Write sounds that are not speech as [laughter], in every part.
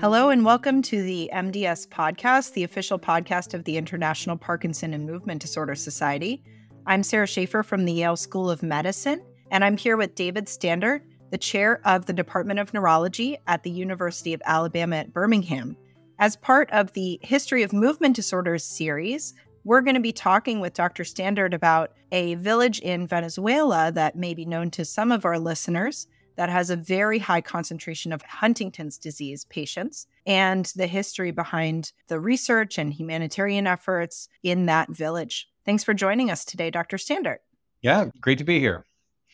Hello, and welcome to the MDS podcast, the official podcast of the International Parkinson and Movement Disorder Society. I'm Sarah Schaefer from the Yale School of Medicine, and I'm here with David Standaert, the chair of the Department of Neurology at the University of Alabama at Birmingham. As part of the History of Movement Disorders series, we're going to be talking with Dr. Standaert about a village in Venezuela that may be known to some of our listeners that has a very high concentration of Huntington's disease patients and the history behind the research and humanitarian efforts in that village. Thanks for joining us today, Dr. Standaert. Yeah, great to be here.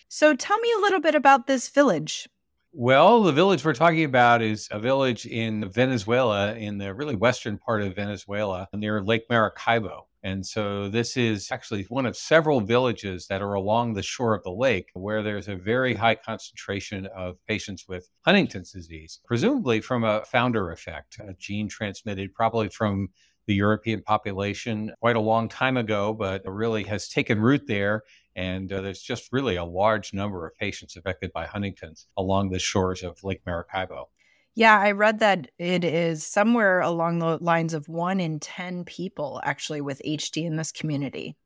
So tell me a little bit about this village. Well, the village we're talking about is a village in Venezuela, in the really western part of Venezuela, near Lake Maracaibo. And so this is actually one of several villages that are along the shore of the lake where there's a very high concentration of patients with Huntington's disease, presumably from a founder effect, a gene transmitted probably from the European population quite a long time ago, but really has taken root there and uh, there's just really a large number of patients affected by Huntington's along the shores of Lake Maracaibo. Yeah, I read that it is somewhere along the lines of one in 10 people actually with HD in this community.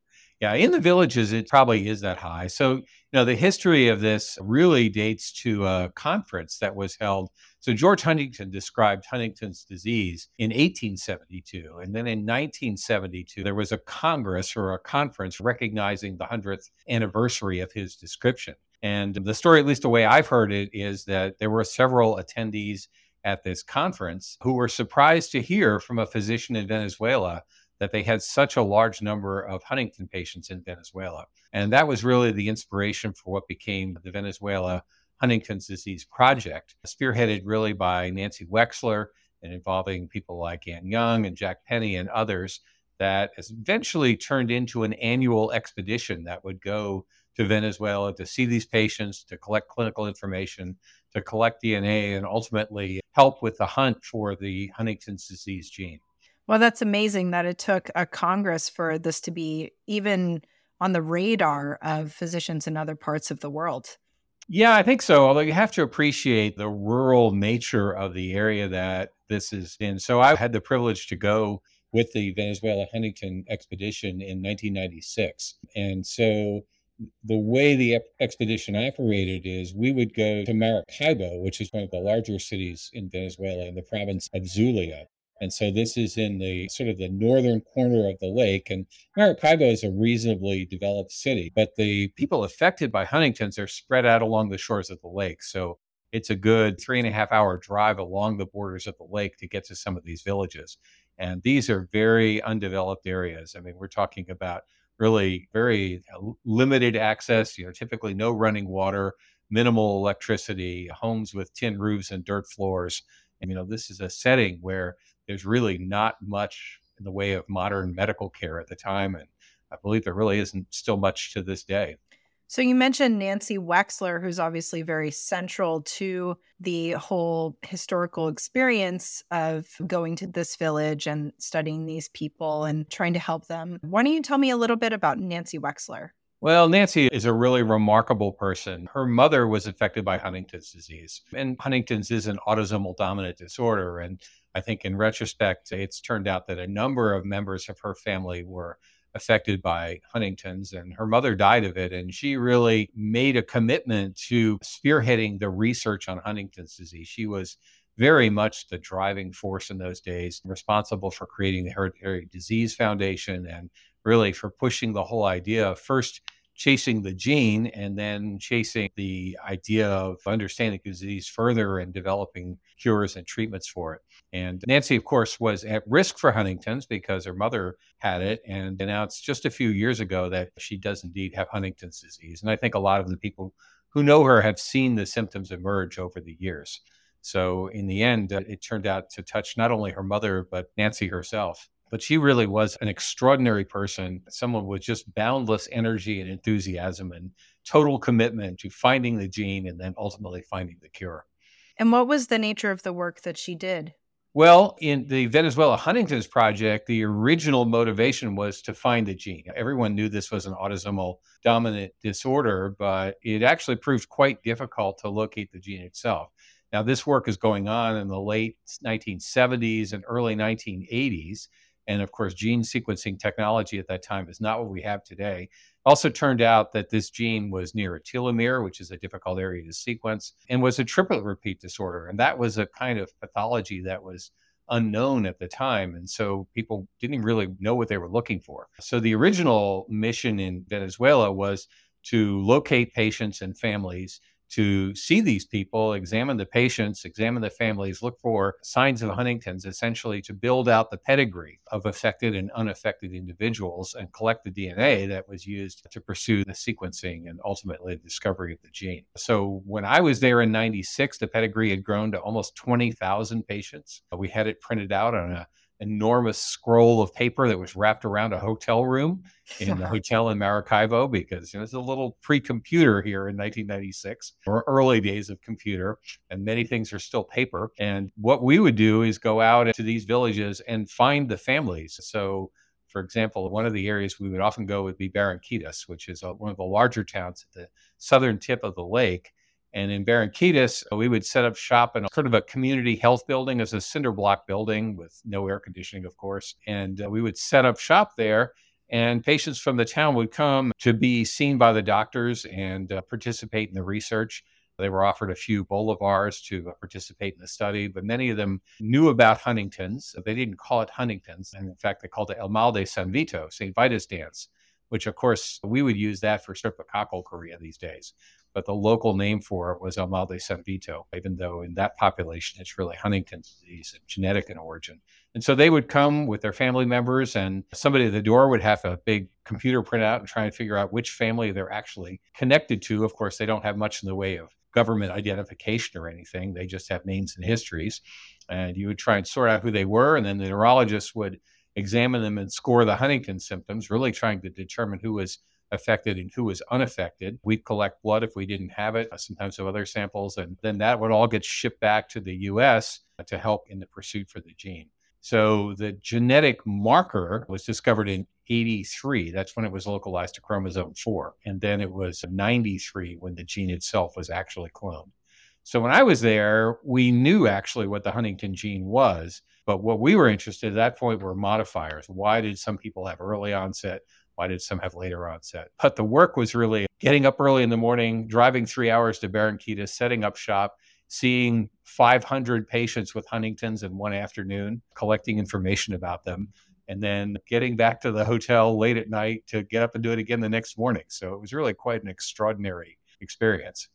Yeah, in the villages, it probably is that high. So, you know, the history of this really dates to a conference that was held. So, George Huntington described Huntington's disease in 1872. And then in 1972, there was a congress or a conference recognizing the 100th anniversary of his description. And the story, at least the way I've heard it, is that there were several attendees at this conference who were surprised to hear from a physician in Venezuela that they had such a large number of Huntington patients in Venezuela. And that was really the inspiration for what became the Venezuela Huntington's Disease Project, spearheaded really by Nancy Wexler and involving people like Anne Young and Jack Penney and others, that has eventually turned into an annual expedition that would go to Venezuela to see these patients, to collect clinical information, to collect DNA, and ultimately help with the hunt for the Huntington's disease gene. Well, that's amazing that it took a Congress for this to be even on the radar of physicians in other parts of the world. Yeah, I think so. Although you have to appreciate the rural nature of the area that this is in. So I had the privilege to go with the Venezuela Huntington expedition in 1996. And so the way the expedition operated is we would go to Maracaibo, which is one of the larger cities in Venezuela in the province of Zulia. And so this is in the sort of the northern corner of the lake. And Maracaibo is a reasonably developed city, but the people affected by Huntington's are spread out along the shores of the lake. So it's a good three and a half hour drive along the borders of the lake to get to some of these villages. And these are very undeveloped areas. I mean, we're talking about really very uh, limited access, you know, typically no running water, minimal electricity, homes with tin roofs and dirt floors. And, you know, this is a setting where there's really not much in the way of modern medical care at the time. And I believe there really isn't still much to this day. So you mentioned Nancy Wexler, who's obviously very central to the whole historical experience of going to this village and studying these people and trying to help them. Why don't you tell me a little bit about Nancy Wexler? Well, Nancy is a really remarkable person. Her mother was affected by Huntington's disease, and Huntington's is an autosomal dominant disorder. And I think in retrospect, it's turned out that a number of members of her family were affected by Huntington's, and her mother died of it. And she really made a commitment to spearheading the research on Huntington's disease. She was very much the driving force in those days, responsible for creating the Hereditary Disease Foundation and really for pushing the whole idea of first chasing the gene and then chasing the idea of understanding the disease further and developing cures and treatments for it. And Nancy, of course, was at risk for Huntington's because her mother had it and announced just a few years ago that she does indeed have Huntington's disease. And I think a lot of the people who know her have seen the symptoms emerge over the years. So in the end, uh, it turned out to touch not only her mother, but Nancy herself. But she really was an extraordinary person, someone with just boundless energy and enthusiasm and total commitment to finding the gene and then ultimately finding the cure. And what was the nature of the work that she did? Well, in the Venezuela Huntington's project, the original motivation was to find the gene. Everyone knew this was an autosomal dominant disorder, but it actually proved quite difficult to locate the gene itself. Now, this work is going on in the late 1970s and early 1980s. And of course, gene sequencing technology at that time is not what we have today. Also turned out that this gene was near a telomere, which is a difficult area to sequence, and was a triplet repeat disorder. And that was a kind of pathology that was unknown at the time. And so people didn't really know what they were looking for. So the original mission in Venezuela was to locate patients and families to see these people, examine the patients, examine the families, look for signs of Huntington's, essentially to build out the pedigree of affected and unaffected individuals and collect the DNA that was used to pursue the sequencing and ultimately the discovery of the gene. So when I was there in 96, the pedigree had grown to almost 20,000 patients. We had it printed out on a enormous scroll of paper that was wrapped around a hotel room in the [laughs] hotel in Maracaibo because you know, it's a little pre-computer here in 1996 or early days of computer and many things are still paper and what we would do is go out into these villages and find the families so for example, one of the areas we would often go would be Barranquitas, which is a, one of the larger towns at the southern tip of the lake. And in Barranquitas, we would set up shop in a, sort of a community health building as a cinder block building with no air conditioning, of course. And uh, we would set up shop there. And patients from the town would come to be seen by the doctors and uh, participate in the research. They were offered a few bolivars to uh, participate in the study, but many of them knew about Huntington's. They didn't call it Huntington's. And in fact, they called it El Mal de San Vito, St. Vitus dance, which of course we would use that for streptococcal chorea these days but the local name for it was El Mal de San Vito, even though in that population it's really Huntington's disease, genetic in origin. And so they would come with their family members, and somebody at the door would have a big computer print out and try and figure out which family they're actually connected to. Of course, they don't have much in the way of government identification or anything, they just have names and histories. And you would try and sort out who they were, and then the neurologist would examine them and score the Huntington symptoms, really trying to determine who was affected and who was unaffected. We'd collect blood if we didn't have it, uh, sometimes of other samples, and then that would all get shipped back to the US uh, to help in the pursuit for the gene. So the genetic marker was discovered in 83. That's when it was localized to chromosome 4. And then it was 93 when the gene itself was actually cloned. So when I was there, we knew actually what the Huntington gene was. But what we were interested at that point were modifiers. Why did some people have early onset? Why did some have later onset? But the work was really getting up early in the morning, driving three hours to Barranquita, setting up shop, seeing 500 patients with Huntington's in one afternoon, collecting information about them, and then getting back to the hotel late at night to get up and do it again the next morning. So it was really quite an extraordinary experience.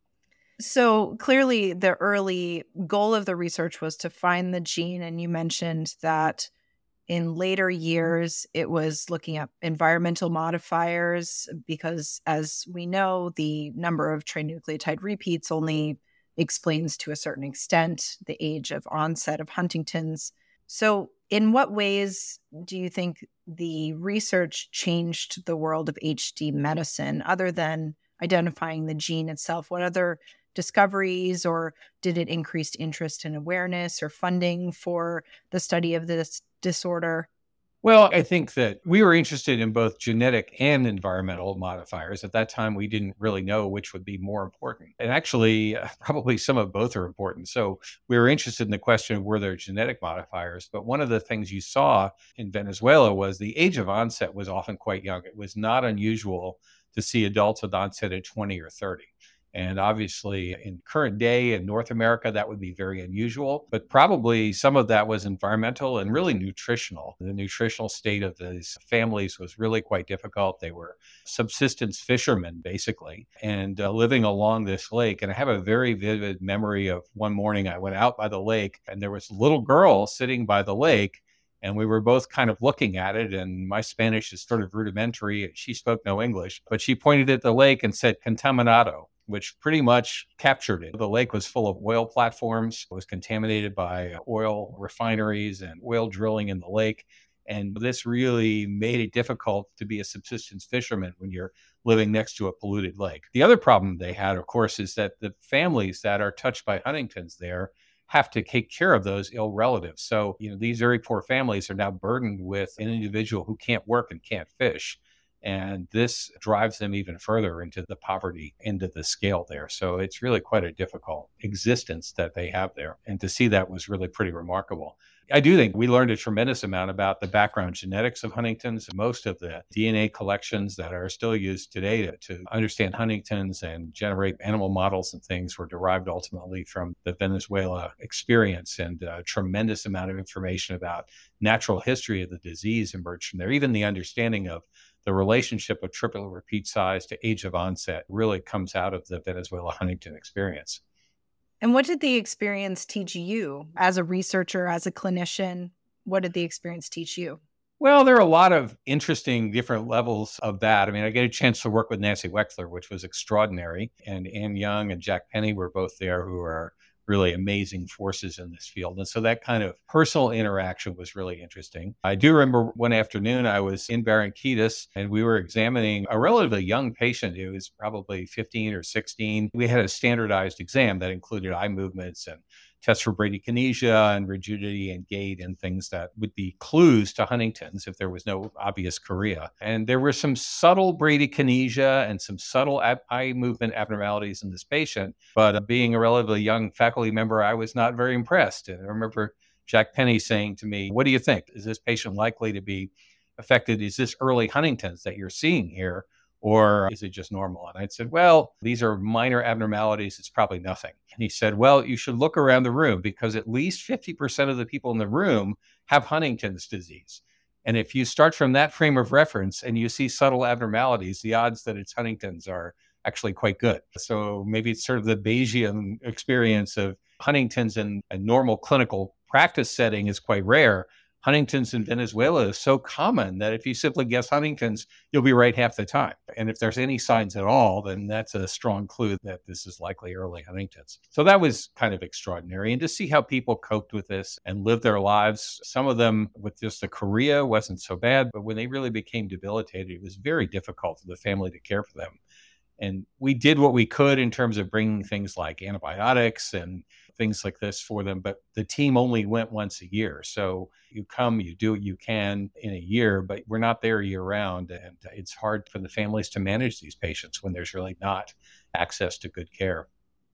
So clearly, the early goal of the research was to find the gene. And you mentioned that in later mm-hmm. years, it was looking at environmental modifiers because, as we know, the number of trinucleotide repeats only explains to a certain extent the age of onset of Huntington's. So, in what ways do you think the research changed the world of HD medicine other than identifying the gene itself? What other discoveries or did it increase interest and awareness or funding for the study of this disorder? Well, I think that we were interested in both genetic and environmental modifiers. At that time, we didn't really know which would be more important. And actually, uh, [laughs] probably some of both are important. So we were interested in the question of were there genetic modifiers? But one of the things you saw in Venezuela was the age of onset was often quite young. It was not unusual to see adults with onset at 20 or 30. And obviously, in current day in North America, that would be very unusual. But probably some of that was environmental and really nutritional. The nutritional state of these families was really quite difficult. They were subsistence fishermen, basically, and uh, living along this lake. And I have a very vivid memory of one morning I went out by the lake, and there was a little girl sitting by the lake and we were both kind of looking at it and my spanish is sort of rudimentary she spoke no english but she pointed at the lake and said contaminado which pretty much captured it. The lake was full of oil platforms, it was contaminated by uh, oil refineries and oil drilling in the lake. And this really made it difficult to be a subsistence fisherman when you're living next to a polluted lake. The other problem they had, of course, is that the families that are touched by Huntington's there have to take care of those ill relatives. So, you know, these very poor families are now burdened with an individual who can't work and can't fish. And this drives them even further into the poverty of the scale there. So it's really quite a difficult existence that they have there. And to see that was really pretty remarkable. I do think we learned a tremendous amount about the background genetics of Huntington's. Most of the DNA collections that are still used today to, to, understand Huntington's and generate animal models and things were derived ultimately from the Venezuela experience. And a tremendous amount of information about natural history of the disease emerged from there. Even the understanding of the relationship of triplet repeat size to age of onset really comes out of the Venezuela Huntington experience. And what did the experience teach you as a researcher, as a clinician? What did the experience teach you? Well, there are a lot of interesting different levels of that. I mean, I get a chance to work with Nancy Wexler, which was extraordinary. And Anne Young and Jack Penney were both there, who are really amazing forces in this field. And so that kind of personal interaction was really interesting. I do remember one afternoon I was in Barranquitas and we were examining a relatively young patient who was probably 15 or 16. We had a standardized exam that included eye movements and tests for bradykinesia and rigidity and gait and things that would be clues to Huntington's if there was no obvious chorea. And there were some subtle bradykinesia and some subtle ab- eye movement abnormalities in this patient. But uh, being a relatively young faculty member, I was not very impressed. And I remember Jack Penney saying to me, What do you think? Is this patient likely to be affected? Is this early Huntington's that you're seeing here? Or is it just normal? And I said, well, these are minor abnormalities. It's probably nothing. And he said, well, you should look around the room because at least 50% of the people in the room have Huntington's disease. And if you start from that frame of reference and you see subtle abnormalities, the odds that it's Huntington's are actually quite good. So maybe it's sort of the Bayesian experience of Huntington's in a normal clinical practice setting is quite rare. Huntington's in Venezuela is so common that if you simply guess Huntington's, you'll be right half the time. And if there's any signs at all, then that's a strong clue that this is likely early Huntington's. So that was kind of extraordinary. And to see how people coped with this and lived their lives, some of them with just the chorea wasn't so bad, but when they really became debilitated, it was very difficult for the family to care for them. And we did what we could in terms of bringing things like antibiotics and things like this for them. But the team only went once a year. So you come, you do what you can in a year, but we're not there year round. And it's hard for the families to manage these patients when there's really not access to good care.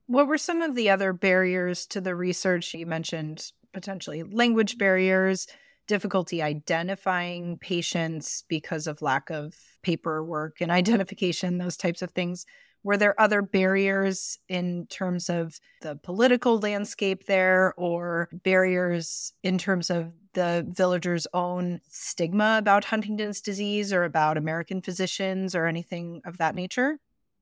What were some of the other barriers to the research? You mentioned potentially language barriers, difficulty identifying patients because of lack of paperwork and [laughs] identification, those types of things. Were there other barriers in terms of the political landscape there or barriers in terms of the villagers' own stigma about Huntington's disease or about American physicians or anything of that nature?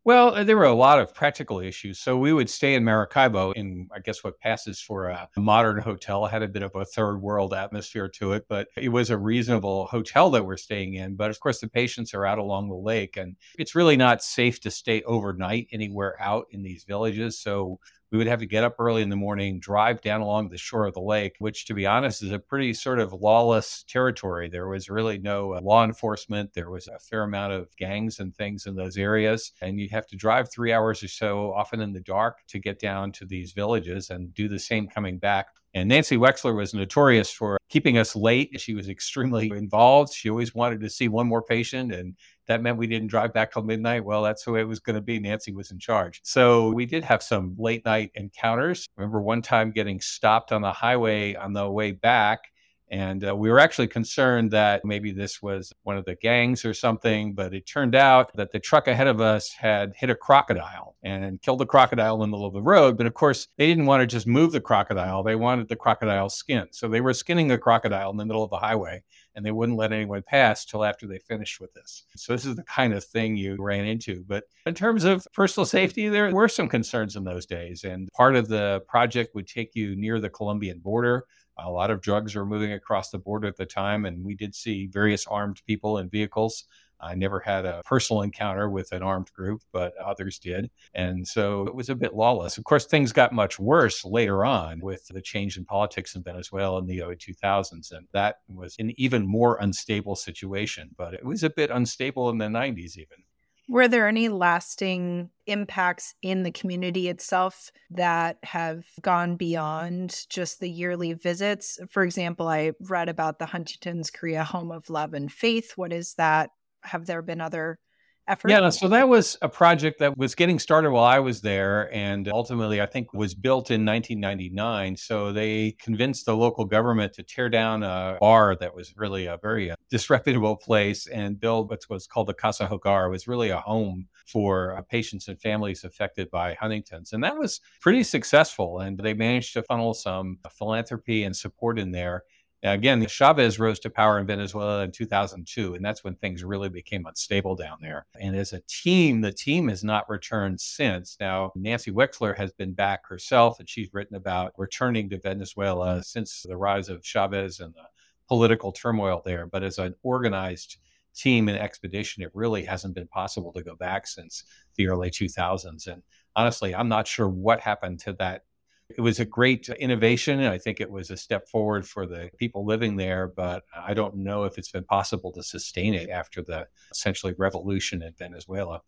Well, uh, there were a lot of practical issues. So we would stay in Maracaibo in, I guess, what passes for a modern hotel. It had a bit of a third world atmosphere to it, but it was a reasonable hotel that we're staying in. But of course, the patients are out along the lake, and it's really not safe to stay overnight anywhere out in these villages. So we would have to get up early in the morning, drive down along the shore of the lake, which, to be honest, is a pretty sort of lawless territory. There was really no uh, law enforcement. There was a fair amount of gangs and things in those areas. And you'd have to drive three hours or so, often in the dark, to get down to these villages and do the same coming back. And Nancy Wexler was notorious for keeping us late. She was extremely involved. She always wanted to see one more patient and that meant we didn't drive back till midnight. Well, that's the way it was going to be. Nancy was in charge. So we did have some late night encounters. I remember one time getting stopped on the highway on the way back and uh, we were actually concerned that maybe this was one of the gangs or something, but it turned out that the truck ahead of us had hit a crocodile and killed the crocodile in the middle of the road. But of course, they didn't want to just move the crocodile, they wanted the crocodile skin. So they were skinning the crocodile in the middle of the highway and they wouldn't let anyone pass till after they finished with this. So this is the kind of thing you ran into. But in terms of personal safety, there were some concerns in those days. And part of the project would take you near the Colombian border a lot of drugs were moving across the border at the time, and we did see various armed people in vehicles. I never had a personal encounter with an armed group, but others did. And so it was a bit lawless. Of course, things got much worse later on with the change in politics in Venezuela in the early 2000s. And that was an even more unstable situation, but it was a bit unstable in the 90s, even. Were there any lasting impacts in the community itself that have gone beyond just the yearly visits? For example, I read about the Huntington's Chorea Home of Love and Faith. What is that? Have there been other effort? Yeah, so that was a project that was getting started while I was there and ultimately I think was built in 1999. So they convinced the local government to tear down a bar that was really a very uh, disreputable place and build what was called the Casa Hogar. It was really a home for uh, patients and families affected by Huntington's. And that was pretty successful. And they managed to funnel some philanthropy and support in there. Again, Chavez rose to power in Venezuela in 2002, and that's when things really became unstable down there. And as a team, the team has not returned since. Now, Nancy Wexler has been back herself, and she's written about returning to Venezuela since the rise of Chavez and the political turmoil there. But as an organized team and expedition, it really hasn't been possible to go back since the early 2000s. And honestly, I'm not sure what happened to that it was a great innovation. And I think it was a step forward for the people living there, but I don't know if it's been possible to sustain it after the essentially revolution in Venezuela.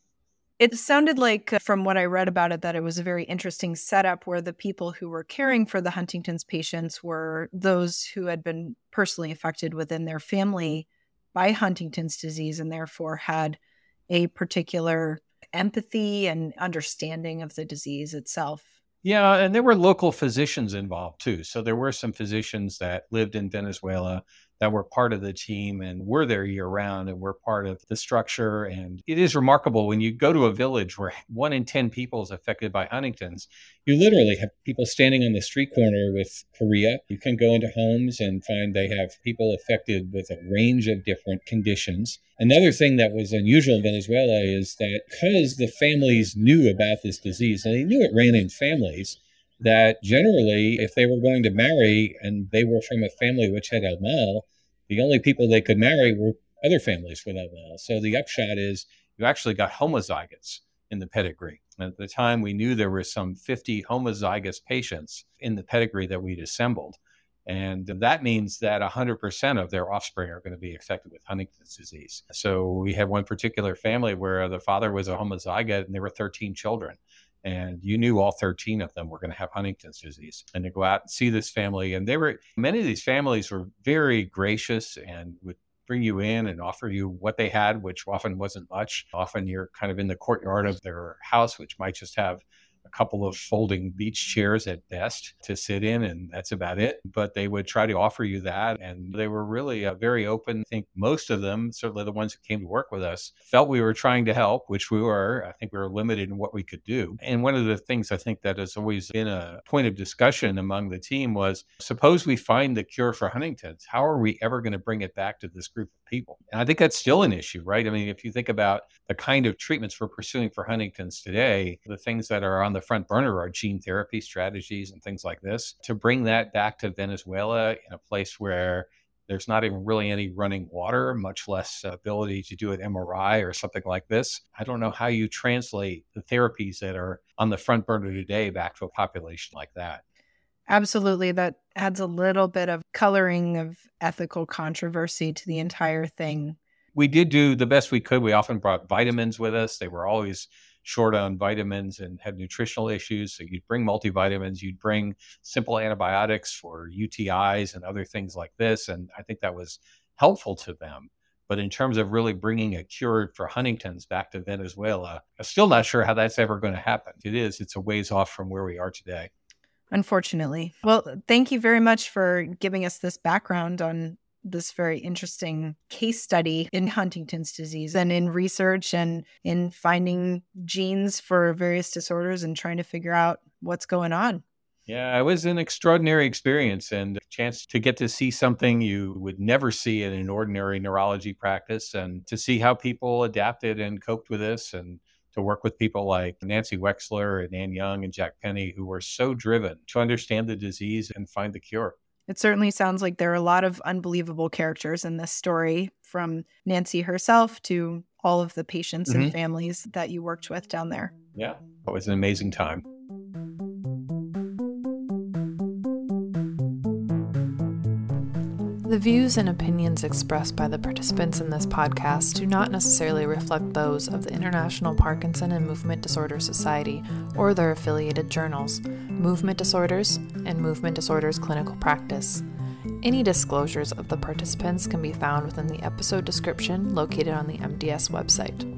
It sounded like, uh, from what I read about it, that it was a very interesting setup where the people who were caring for the Huntington's patients were those who had been personally affected within their family by Huntington's disease and therefore had a particular empathy and understanding of the disease itself. Yeah, and there were local physicians involved too. So there were some physicians that lived in Venezuela that were part of the team and were there year round and were part of the structure. And it is remarkable when you go to a village where [laughs] one in 10 people is affected by Huntington's, you literally have people standing on the street corner with chorea. You can go into homes and find they have people affected with a range of different conditions. Another thing that was unusual in Venezuela is that because the families knew about this disease and they knew it ran in families, that generally, if they were going to marry and they were from a family which had mal, the only people they could marry were other families with mal. So the upshot is you actually got homozygotes in the pedigree. And at the time, we knew there were some 50 homozygous patients in the pedigree that we'd assembled. And that means that 100% of their offspring are going to be affected with Huntington's disease. So we had one particular family where the father was a homozygote and there were 13 children and you knew all 13 of them were going to have Huntington's disease. And to go out and see this family, and they were many of these families were very gracious and would bring you in and offer you what they had, which often wasn't much. Often you're kind of in the courtyard of their house, which might just have a couple of folding beach chairs at best to sit in, and that's about it. But they would try to offer you that. And they were really uh, very open. I think most of them, certainly the ones who came to work with us, felt we were trying to help, which we were. I think we were limited in what we could do. And one of the things I think that has always been a point of discussion among the team was suppose we find the cure for Huntington's, how are we ever going to bring it back to this group of people? And I think that's still an issue, right? I mean, if you think about the kind of treatments we're pursuing for Huntington's today, the things that are on the front burner are gene therapy strategies and things like this. To bring that back to Venezuela in a place where there's not even really any running water, much less ability to do an MRI or something like this. I don't know how you translate the therapies that are on the front burner today back to a population like that. Absolutely. That adds a little bit of coloring of ethical controversy to the entire thing we did do the best we could. We often brought vitamins with us. They were always short on vitamins and had nutritional issues. So you'd bring multivitamins, you'd bring simple antibiotics for UTIs and other things like this. And I think that was helpful to them. But in terms of really bringing a cure for Huntington's back to Venezuela, I'm still not sure how that's ever going to happen. It is, it's a ways off from where we are today. Unfortunately. Well, thank you very much for giving us this background on this very interesting case study in Huntington's disease and in research and in finding genes for various disorders and trying to figure out what's going on. Yeah, it was an extraordinary experience and a chance to get to see something you would never see in an ordinary neurology practice and to see how people adapted and coped with this and to work with people like Nancy Wexler and Anne Young and Jack Penney who were so driven to understand the disease and find the cure. It certainly sounds like there are a lot of unbelievable characters in this story, from Nancy herself to all of the patients mm-hmm. and families that you worked with down there. Yeah, it was an amazing time. The views and opinions expressed by the participants in this podcast do not necessarily reflect those of the International Parkinson and Movement Disorder Society or their affiliated journals, Movement Disorders and Movement Disorders Clinical Practice. Any disclosures of the participants can be found within the episode description located on the MDS website.